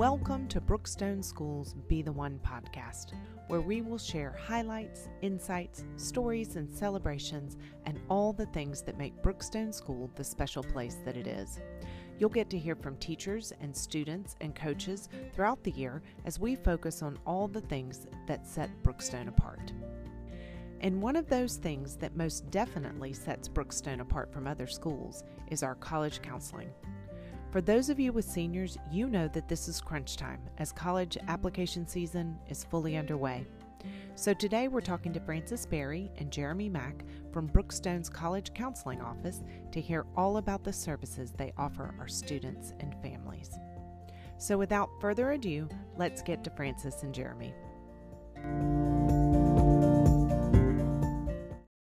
Welcome to Brookstone School's Be the One podcast, where we will share highlights, insights, stories, and celebrations, and all the things that make Brookstone School the special place that it is. You'll get to hear from teachers and students and coaches throughout the year as we focus on all the things that set Brookstone apart. And one of those things that most definitely sets Brookstone apart from other schools is our college counseling. For those of you with seniors, you know that this is crunch time as college application season is fully underway. So today we're talking to Frances Berry and Jeremy Mack from Brookstone's College Counseling Office to hear all about the services they offer our students and families. So without further ado, let's get to Frances and Jeremy.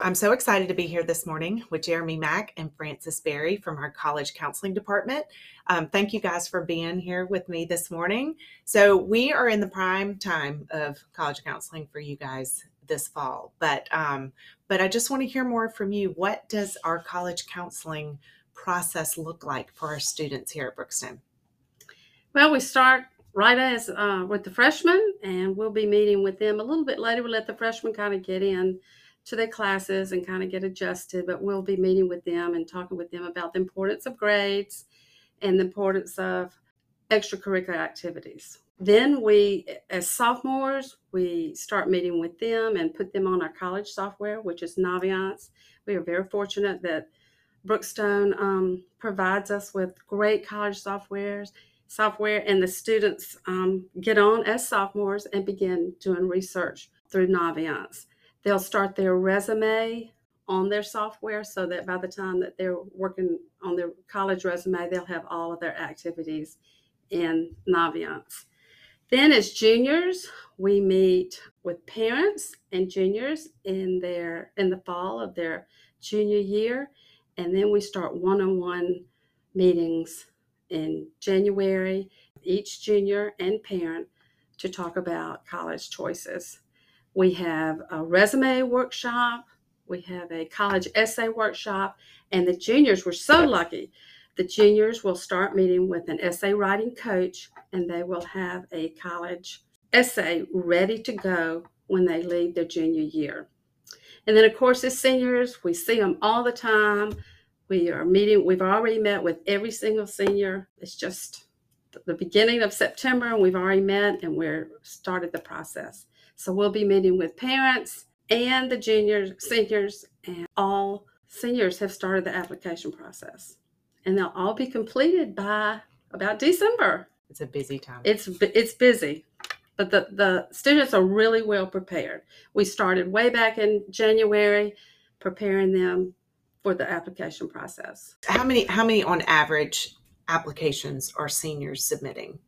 I'm so excited to be here this morning with Jeremy Mack and Frances Berry from our college counseling department. Um, thank you guys for being here with me this morning. So, we are in the prime time of college counseling for you guys this fall, but um, but I just want to hear more from you. What does our college counseling process look like for our students here at Brookstone? Well, we start right as uh, with the freshmen, and we'll be meeting with them a little bit later. We'll let the freshmen kind of get in to their classes and kind of get adjusted, but we'll be meeting with them and talking with them about the importance of grades and the importance of extracurricular activities. Then we, as sophomores, we start meeting with them and put them on our college software, which is Naviance. We are very fortunate that Brookstone um, provides us with great college softwares, software, and the students um, get on as sophomores and begin doing research through Naviance. They'll start their resume on their software so that by the time that they're working on their college resume, they'll have all of their activities in Naviance. Then as juniors, we meet with parents and juniors in their in the fall of their junior year and then we start one-on-one meetings in January each junior and parent to talk about college choices. We have a resume workshop. We have a college essay workshop. And the juniors were so lucky. The juniors will start meeting with an essay writing coach and they will have a college essay ready to go when they leave their junior year. And then, of course, as seniors, we see them all the time. We are meeting, we've already met with every single senior. It's just the beginning of September, and we've already met and we're started the process. So we'll be meeting with parents and the juniors, seniors, and all seniors have started the application process. And they'll all be completed by about December. It's a busy time. It's it's busy. But the, the students are really well prepared. We started way back in January preparing them for the application process. How many how many on average applications are seniors submitting?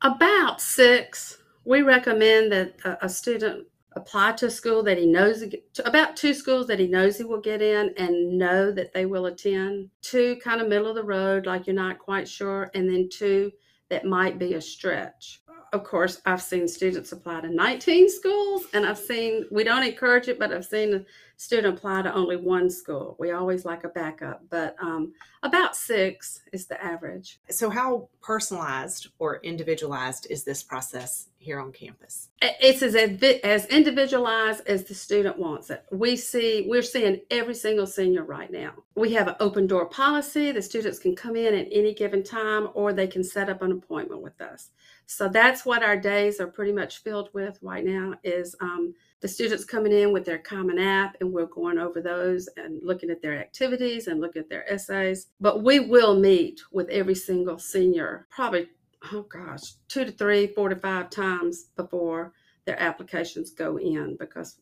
About 6 we recommend that a, a student apply to a school that he knows about two schools that he knows he will get in and know that they will attend. Two kind of middle of the road like you're not quite sure and then two that might be a stretch of course i've seen students apply to 19 schools and i've seen we don't encourage it but i've seen a student apply to only one school. We always like a backup, but um, about six is the average. So, how personalized or individualized is this process here on campus? It's as as individualized as the student wants it. We see we're seeing every single senior right now. We have an open door policy. The students can come in at any given time, or they can set up an appointment with us. So that's what our days are pretty much filled with right now. Is um, the students coming in with their common app and we're going over those and looking at their activities and looking at their essays. But we will meet with every single senior probably, oh gosh, two to three, four to five times before their applications go in because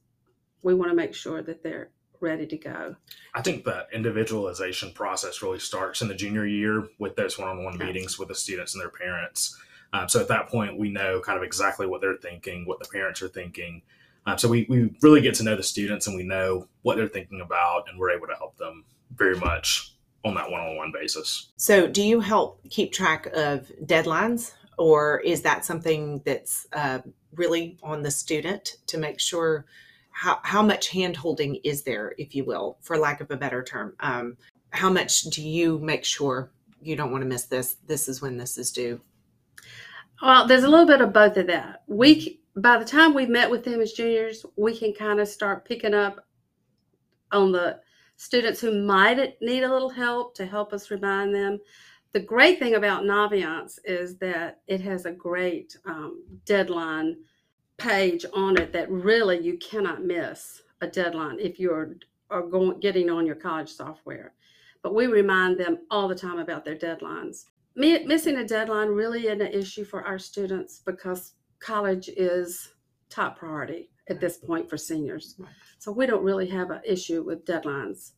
we want to make sure that they're ready to go. I think that individualization process really starts in the junior year with those one on one meetings with the students and their parents. Um, so at that point, we know kind of exactly what they're thinking, what the parents are thinking, um, so we, we really get to know the students and we know what they're thinking about and we're able to help them very much on that one-on-one basis. So do you help keep track of deadlines or is that something that's uh, really on the student to make sure how, how much hand holding is there, if you will, for lack of a better term? Um, how much do you make sure you don't want to miss this? This is when this is due. Well, there's a little bit of both of that. We by the time we've met with them as juniors, we can kind of start picking up on the students who might need a little help to help us remind them. The great thing about Naviance is that it has a great um, deadline page on it that really you cannot miss a deadline if you're are going getting on your college software. But we remind them all the time about their deadlines. Missing a deadline really isn't an issue for our students because college is top priority at this point for seniors. Right. So we don't really have an issue with deadlines.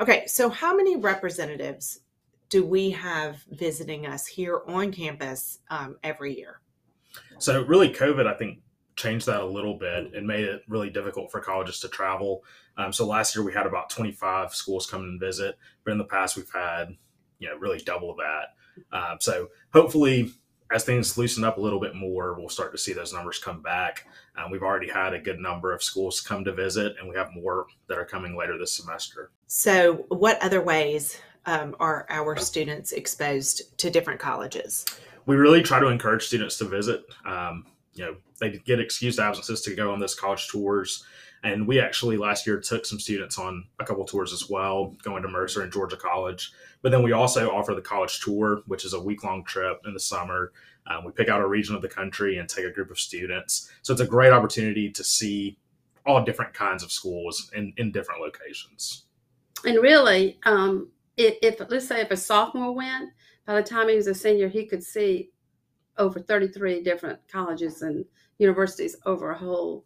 Okay, so how many representatives do we have visiting us here on campus um, every year? So really, COVID, I think, changed that a little bit and made it really difficult for colleges to travel. Um, so last year we had about 25 schools come and visit, but in the past we've had, you know, really double that. Um, so hopefully, as things loosen up a little bit more, we'll start to see those numbers come back. Um, we've already had a good number of schools come to visit, and we have more that are coming later this semester. So, what other ways um, are our students exposed to different colleges? We really try to encourage students to visit. Um, you know, they get excused absences to go on those college tours. And we actually last year took some students on a couple tours as well, going to Mercer and Georgia College. But then we also offer the college tour, which is a week long trip in the summer. Um, we pick out a region of the country and take a group of students. So it's a great opportunity to see all different kinds of schools in, in different locations. And really, um, if, if let's say if a sophomore went, by the time he was a senior, he could see over 33 different colleges and universities over a whole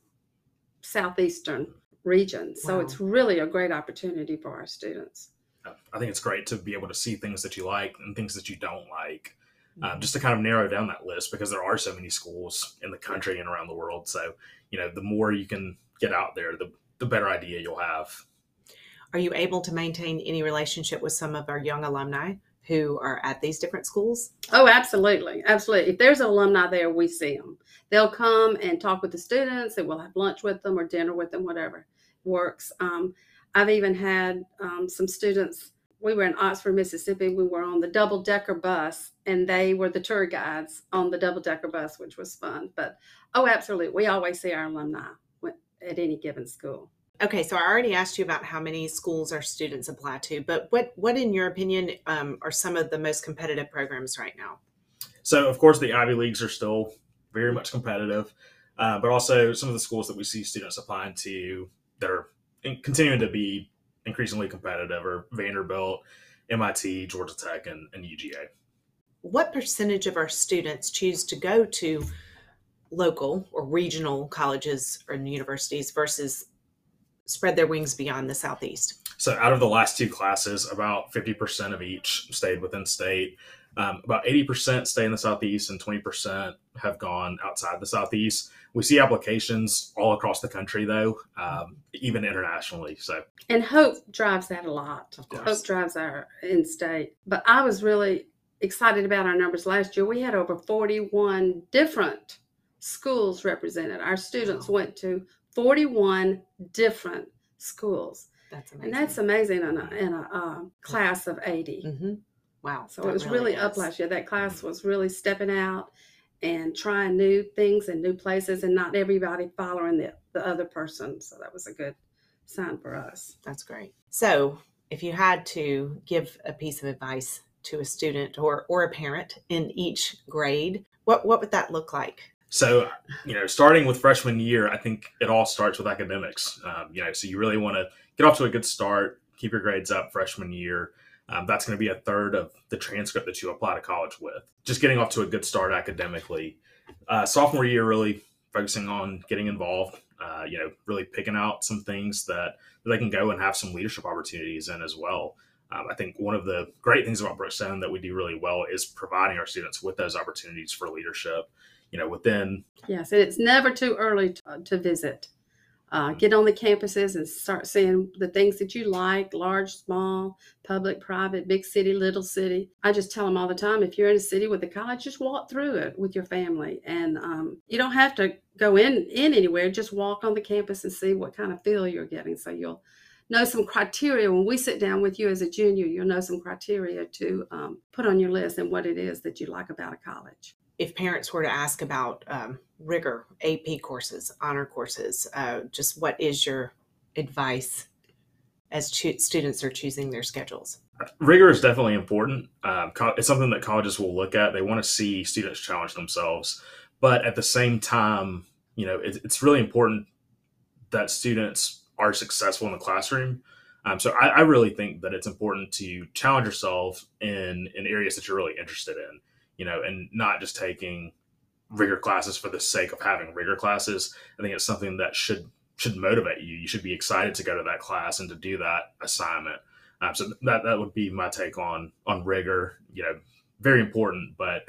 southeastern region. So wow. it's really a great opportunity for our students. I think it's great to be able to see things that you like and things that you don't like, um, mm-hmm. just to kind of narrow down that list because there are so many schools in the country and around the world. So, you know, the more you can get out there, the, the better idea you'll have. Are you able to maintain any relationship with some of our young alumni who are at these different schools? Oh, absolutely. Absolutely. If there's an alumni there, we see them. They'll come and talk with the students and we'll have lunch with them or dinner with them, whatever works. Um, I've even had um, some students. We were in Oxford, Mississippi. We were on the double decker bus, and they were the tour guides on the double decker bus, which was fun. But oh, absolutely. We always see our alumni at any given school. Okay, so I already asked you about how many schools our students apply to, but what, what in your opinion, um, are some of the most competitive programs right now? So, of course, the Ivy Leagues are still very much competitive, uh, but also some of the schools that we see students applying to that are continuing to be increasingly competitive are Vanderbilt, MIT, Georgia Tech, and, and UGA. What percentage of our students choose to go to local or regional colleges or universities versus spread their wings beyond the southeast? So, out of the last two classes, about 50% of each stayed within state. Um, about 80% stay in the southeast and 20% have gone outside the southeast. We see applications all across the country, though, um, even internationally. So, and hope drives that a lot. Hope drives our in state. But I was really excited about our numbers last year. We had over 41 different schools represented. Our students went to 41 different schools. That's amazing. And that's amazing in a, in a uh, class of 80. Mm-hmm. Wow. So it was really, really up last year. That class mm-hmm. was really stepping out and trying new things and new places and not everybody following the, the other person. So that was a good sign for us. That's great. So if you had to give a piece of advice to a student or, or a parent in each grade, what, what would that look like? So, you know, starting with freshman year, I think it all starts with academics. Um, you know, so you really want to get off to a good start, keep your grades up freshman year. Um, that's going to be a third of the transcript that you apply to college with. Just getting off to a good start academically. Uh, sophomore year, really focusing on getting involved. Uh, you know, really picking out some things that, that they can go and have some leadership opportunities in as well. Um, I think one of the great things about Brookstone that we do really well is providing our students with those opportunities for leadership. You know, within yes, and it's never too early to, to visit. Uh, get on the campuses and start seeing the things that you like large small public private big city little city. I just tell them all the time if you're in a city with a college just walk through it with your family. And um, you don't have to go in in anywhere just walk on the campus and see what kind of feel you're getting. So you'll know some criteria. When we sit down with you as a junior you'll know some criteria to um, put on your list and what it is that you like about a college if parents were to ask about um, rigor, AP courses, honor courses, uh, just what is your advice as cho- students are choosing their schedules? rigor is definitely important. Um, it's something that colleges will look at. They want to see students challenge themselves, but at the same time, you know, it, it's really important that students are successful in the classroom. Um, so I, I, really think that it's important to challenge yourself in in areas that you're really interested in, you know, and not just taking rigor classes for the sake of having rigor classes. I think it's something that should should motivate you. You should be excited to go to that class and to do that assignment. Um, so that that would be my take on on rigor. You know, very important, but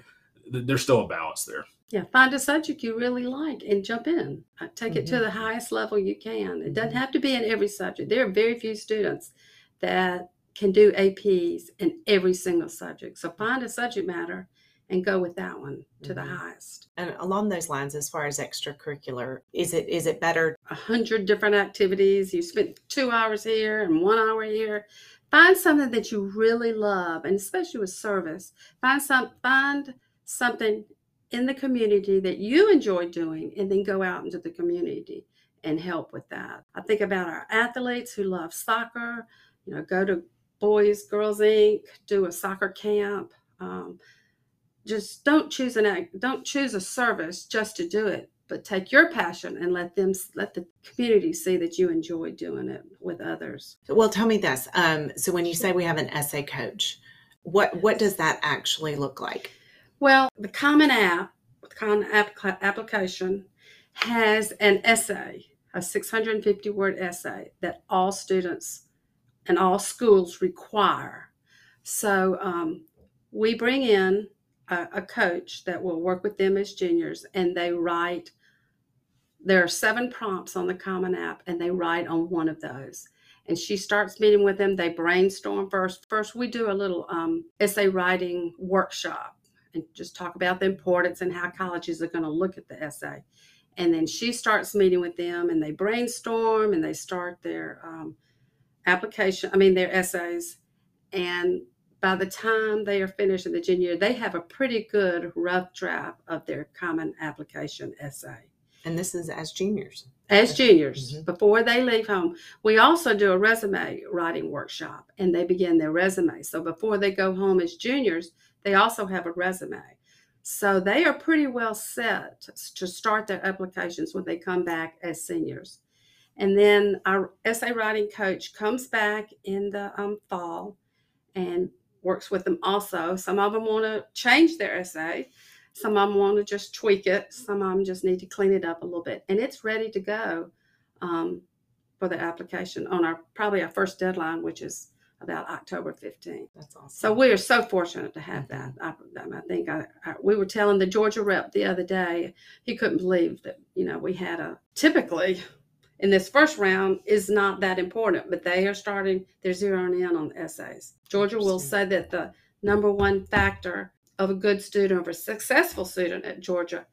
th- there's still a balance there. Yeah, find a subject you really like and jump in. Uh, take mm-hmm. it to mm-hmm. the highest level you can. It doesn't mm-hmm. have to be in every subject. There are very few students that can do APs in every single subject. So find a subject matter and go with that one to mm-hmm. the highest. And along those lines, as far as extracurricular, is it is it better? A hundred different activities. You spent two hours here and one hour here. Find something that you really love, and especially with service. Find some find something in the community that you enjoy doing and then go out into the community and help with that. I think about our athletes who love soccer, you know, go to Boys, Girls Inc., do a soccer camp. Um, just don't choose an act, don't choose a service just to do it, but take your passion and let them let the community see that you enjoy doing it with others. Well, tell me this. Um, so when you say we have an essay coach, what what does that actually look like? Well, the Common App, the Common App application, has an essay, a 650 word essay that all students and all schools require. So um, we bring in a, a coach that will work with them as juniors, and they write. There are seven prompts on the Common App, and they write on one of those and she starts meeting with them. They brainstorm first. First, we do a little um, essay writing workshop and just talk about the importance and how colleges are going to look at the essay. And then she starts meeting with them and they brainstorm and they start their um, application, I mean, their essays. And by the time they are finished in the junior year, they have a pretty good rough draft of their common application essay. And this is as juniors. As juniors, mm-hmm. before they leave home. We also do a resume writing workshop and they begin their resume. So before they go home as juniors, they also have a resume. So they are pretty well set to start their applications when they come back as seniors. And then our essay writing coach comes back in the um, fall and works with them also. Some of them want to change their essay, some of them want to just tweak it, some of them just need to clean it up a little bit. And it's ready to go um, for the application on our probably our first deadline, which is about October 15th. That's awesome. So we are so fortunate to have that. Mm-hmm. I, I think I, I, we were telling the Georgia rep the other day, he couldn't believe that, you know, we had a typically in this first round is not that important, but they are starting, they're zeroing in on the essays. Georgia will say that the number one factor of a good student, of a successful student at Georgia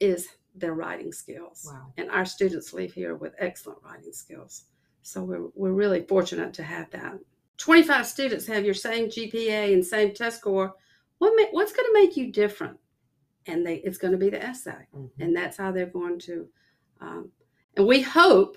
is their writing skills. Wow. And our students leave here with excellent writing skills. So we're, we're really fortunate to have that. 25 students have your same GPA and same test score, what ma- what's going to make you different? And they, it's going to be the essay. Mm-hmm. And that's how they're going to. Um, and we hope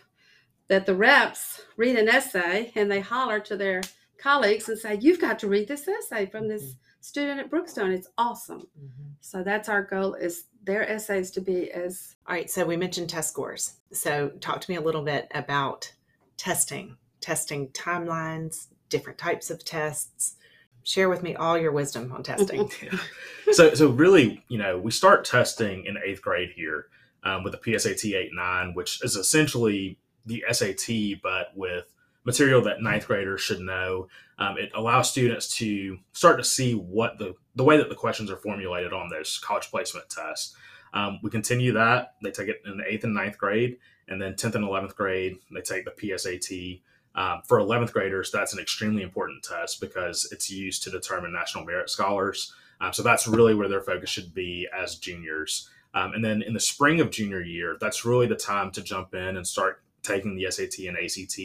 that the reps read an essay and they holler to their colleagues and say, You've got to read this essay from this mm-hmm. student at Brookstone. It's awesome. Mm-hmm. So that's our goal is their essays to be as. All right. So we mentioned test scores. So talk to me a little bit about testing, testing timelines, different types of tests. Share with me all your wisdom on testing. so, so really, you know, we start testing in eighth grade here um, with the PSAT 8 9, which is essentially the SAT, but with material that ninth graders should know. Um, it allows students to start to see what the, the way that the questions are formulated on those college placement tests. Um, we continue that. They take it in the eighth and ninth grade, and then 10th and 11th grade, they take the PSAT. Um, for 11th graders, that's an extremely important test because it's used to determine national merit scholars. Um, so that's really where their focus should be as juniors. Um, and then in the spring of junior year, that's really the time to jump in and start taking the SAT and ACT.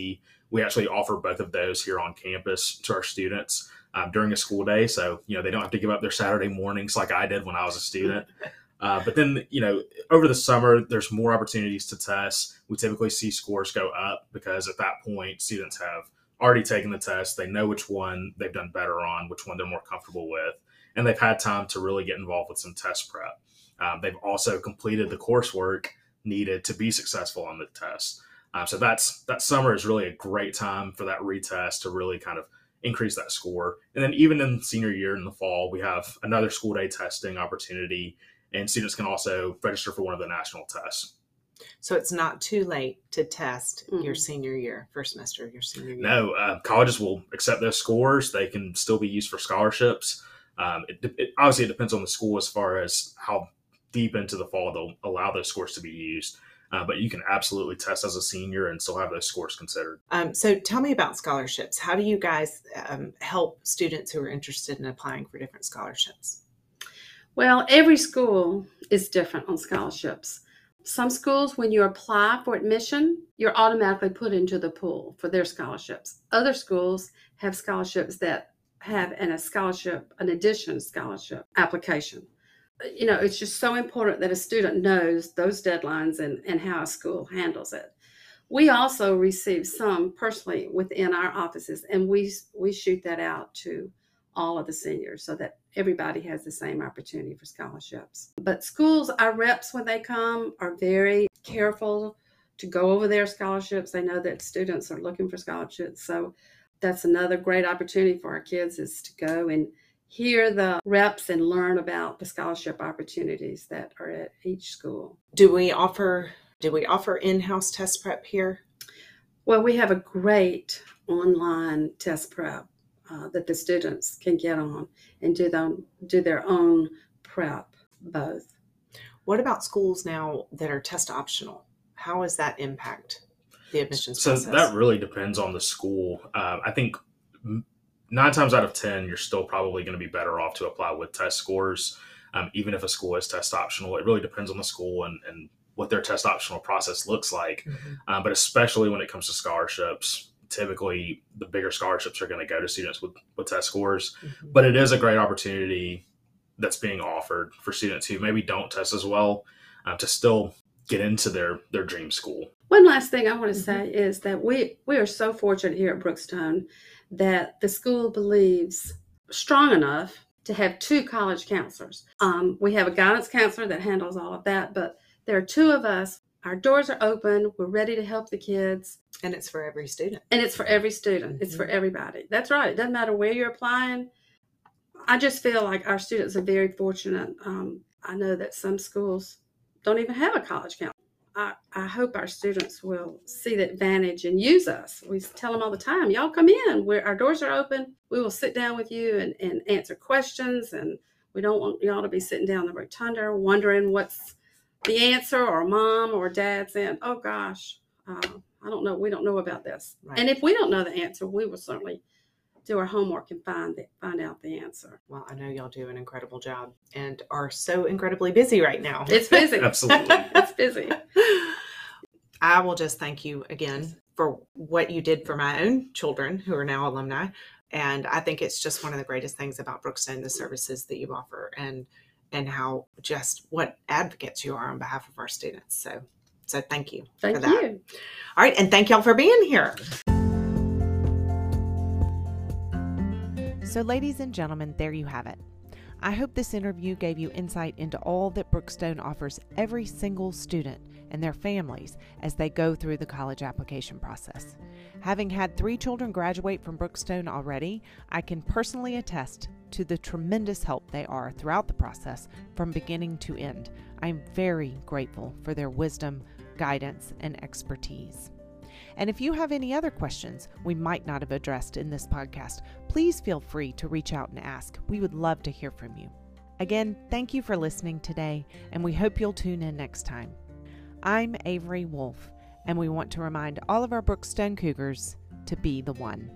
We actually offer both of those here on campus to our students um, during a school day. So, you know, they don't have to give up their Saturday mornings like I did when I was a student. Uh, but then, you know, over the summer, there's more opportunities to test. We typically see scores go up because at that point, students have already taken the test. They know which one they've done better on, which one they're more comfortable with, and they've had time to really get involved with some test prep. Um, they've also completed the coursework needed to be successful on the test. Um, so that's that summer is really a great time for that retest to really kind of increase that score. And then even in senior year in the fall, we have another school day testing opportunity, and students can also register for one of the national tests. So it's not too late to test mm-hmm. your senior year, first semester, of your senior year. No, uh, colleges will accept those scores. They can still be used for scholarships. Um, it, it, obviously, it depends on the school as far as how deep into the fall they'll allow those scores to be used. Uh, but you can absolutely test as a senior and still have those scores considered. Um, so tell me about scholarships. How do you guys um, help students who are interested in applying for different scholarships? Well, every school is different on scholarships. Some schools, when you apply for admission, you're automatically put into the pool for their scholarships. Other schools have scholarships that have an, a scholarship, an addition scholarship application you know, it's just so important that a student knows those deadlines and, and how a school handles it. We also receive some personally within our offices, and we we shoot that out to all of the seniors so that everybody has the same opportunity for scholarships. But schools, our reps when they come are very careful to go over their scholarships. They know that students are looking for scholarships, so that's another great opportunity for our kids is to go and hear the reps and learn about the scholarship opportunities that are at each school. Do we offer do we offer in-house test prep here? Well, we have a great online test prep uh, that the students can get on and do them do their own prep both. What about schools now that are test optional? How does that impact the admissions so process? that really depends on the school. Uh, I think nine times out of 10, you're still probably going to be better off to apply with test scores, um, even if a school is test optional. It really depends on the school and, and what their test optional process looks like. Mm-hmm. Um, but especially when it comes to scholarships, typically the bigger scholarships are going to go to students with, with test scores. Mm-hmm. But it is a great opportunity that's being offered for students who maybe don't test as well uh, to still get into their their dream school. One last thing I want to mm-hmm. say is that we we are so fortunate here at Brookstone that the school believes strong enough to have two college counselors. Um, we have a guidance counselor that handles all of that, but there are two of us. Our doors are open. We're ready to help the kids. And it's for every student. And it's for every student. Mm-hmm. It's for mm-hmm. everybody. That's right. It doesn't matter where you're applying. I just feel like our students are very fortunate. Um, I know that some schools don't even have a college counselor. I, I hope our students will see the advantage and use us. We tell them all the time, y'all come in. Where our doors are open. We will sit down with you and, and answer questions. And we don't want y'all to be sitting down the rotunda wondering what's the answer or mom or dad saying, oh gosh, uh, I don't know. We don't know about this. Right. And if we don't know the answer, we will certainly do our homework and find the, find out the answer. Well, I know y'all do an incredible job and are so incredibly busy right now. It's busy. Absolutely. it's busy. I will just thank you again for what you did for my own children who are now alumni. And I think it's just one of the greatest things about Brookstone, the services that you offer and and how just what advocates you are on behalf of our students. So so thank you thank for that. You. All right, and thank y'all for being here. So, ladies and gentlemen, there you have it. I hope this interview gave you insight into all that Brookstone offers every single student and their families as they go through the college application process. Having had three children graduate from Brookstone already, I can personally attest to the tremendous help they are throughout the process from beginning to end. I'm very grateful for their wisdom, guidance, and expertise. And if you have any other questions we might not have addressed in this podcast, please feel free to reach out and ask. We would love to hear from you. Again, thank you for listening today, and we hope you'll tune in next time. I'm Avery Wolf, and we want to remind all of our Brookstone Cougars to be the one.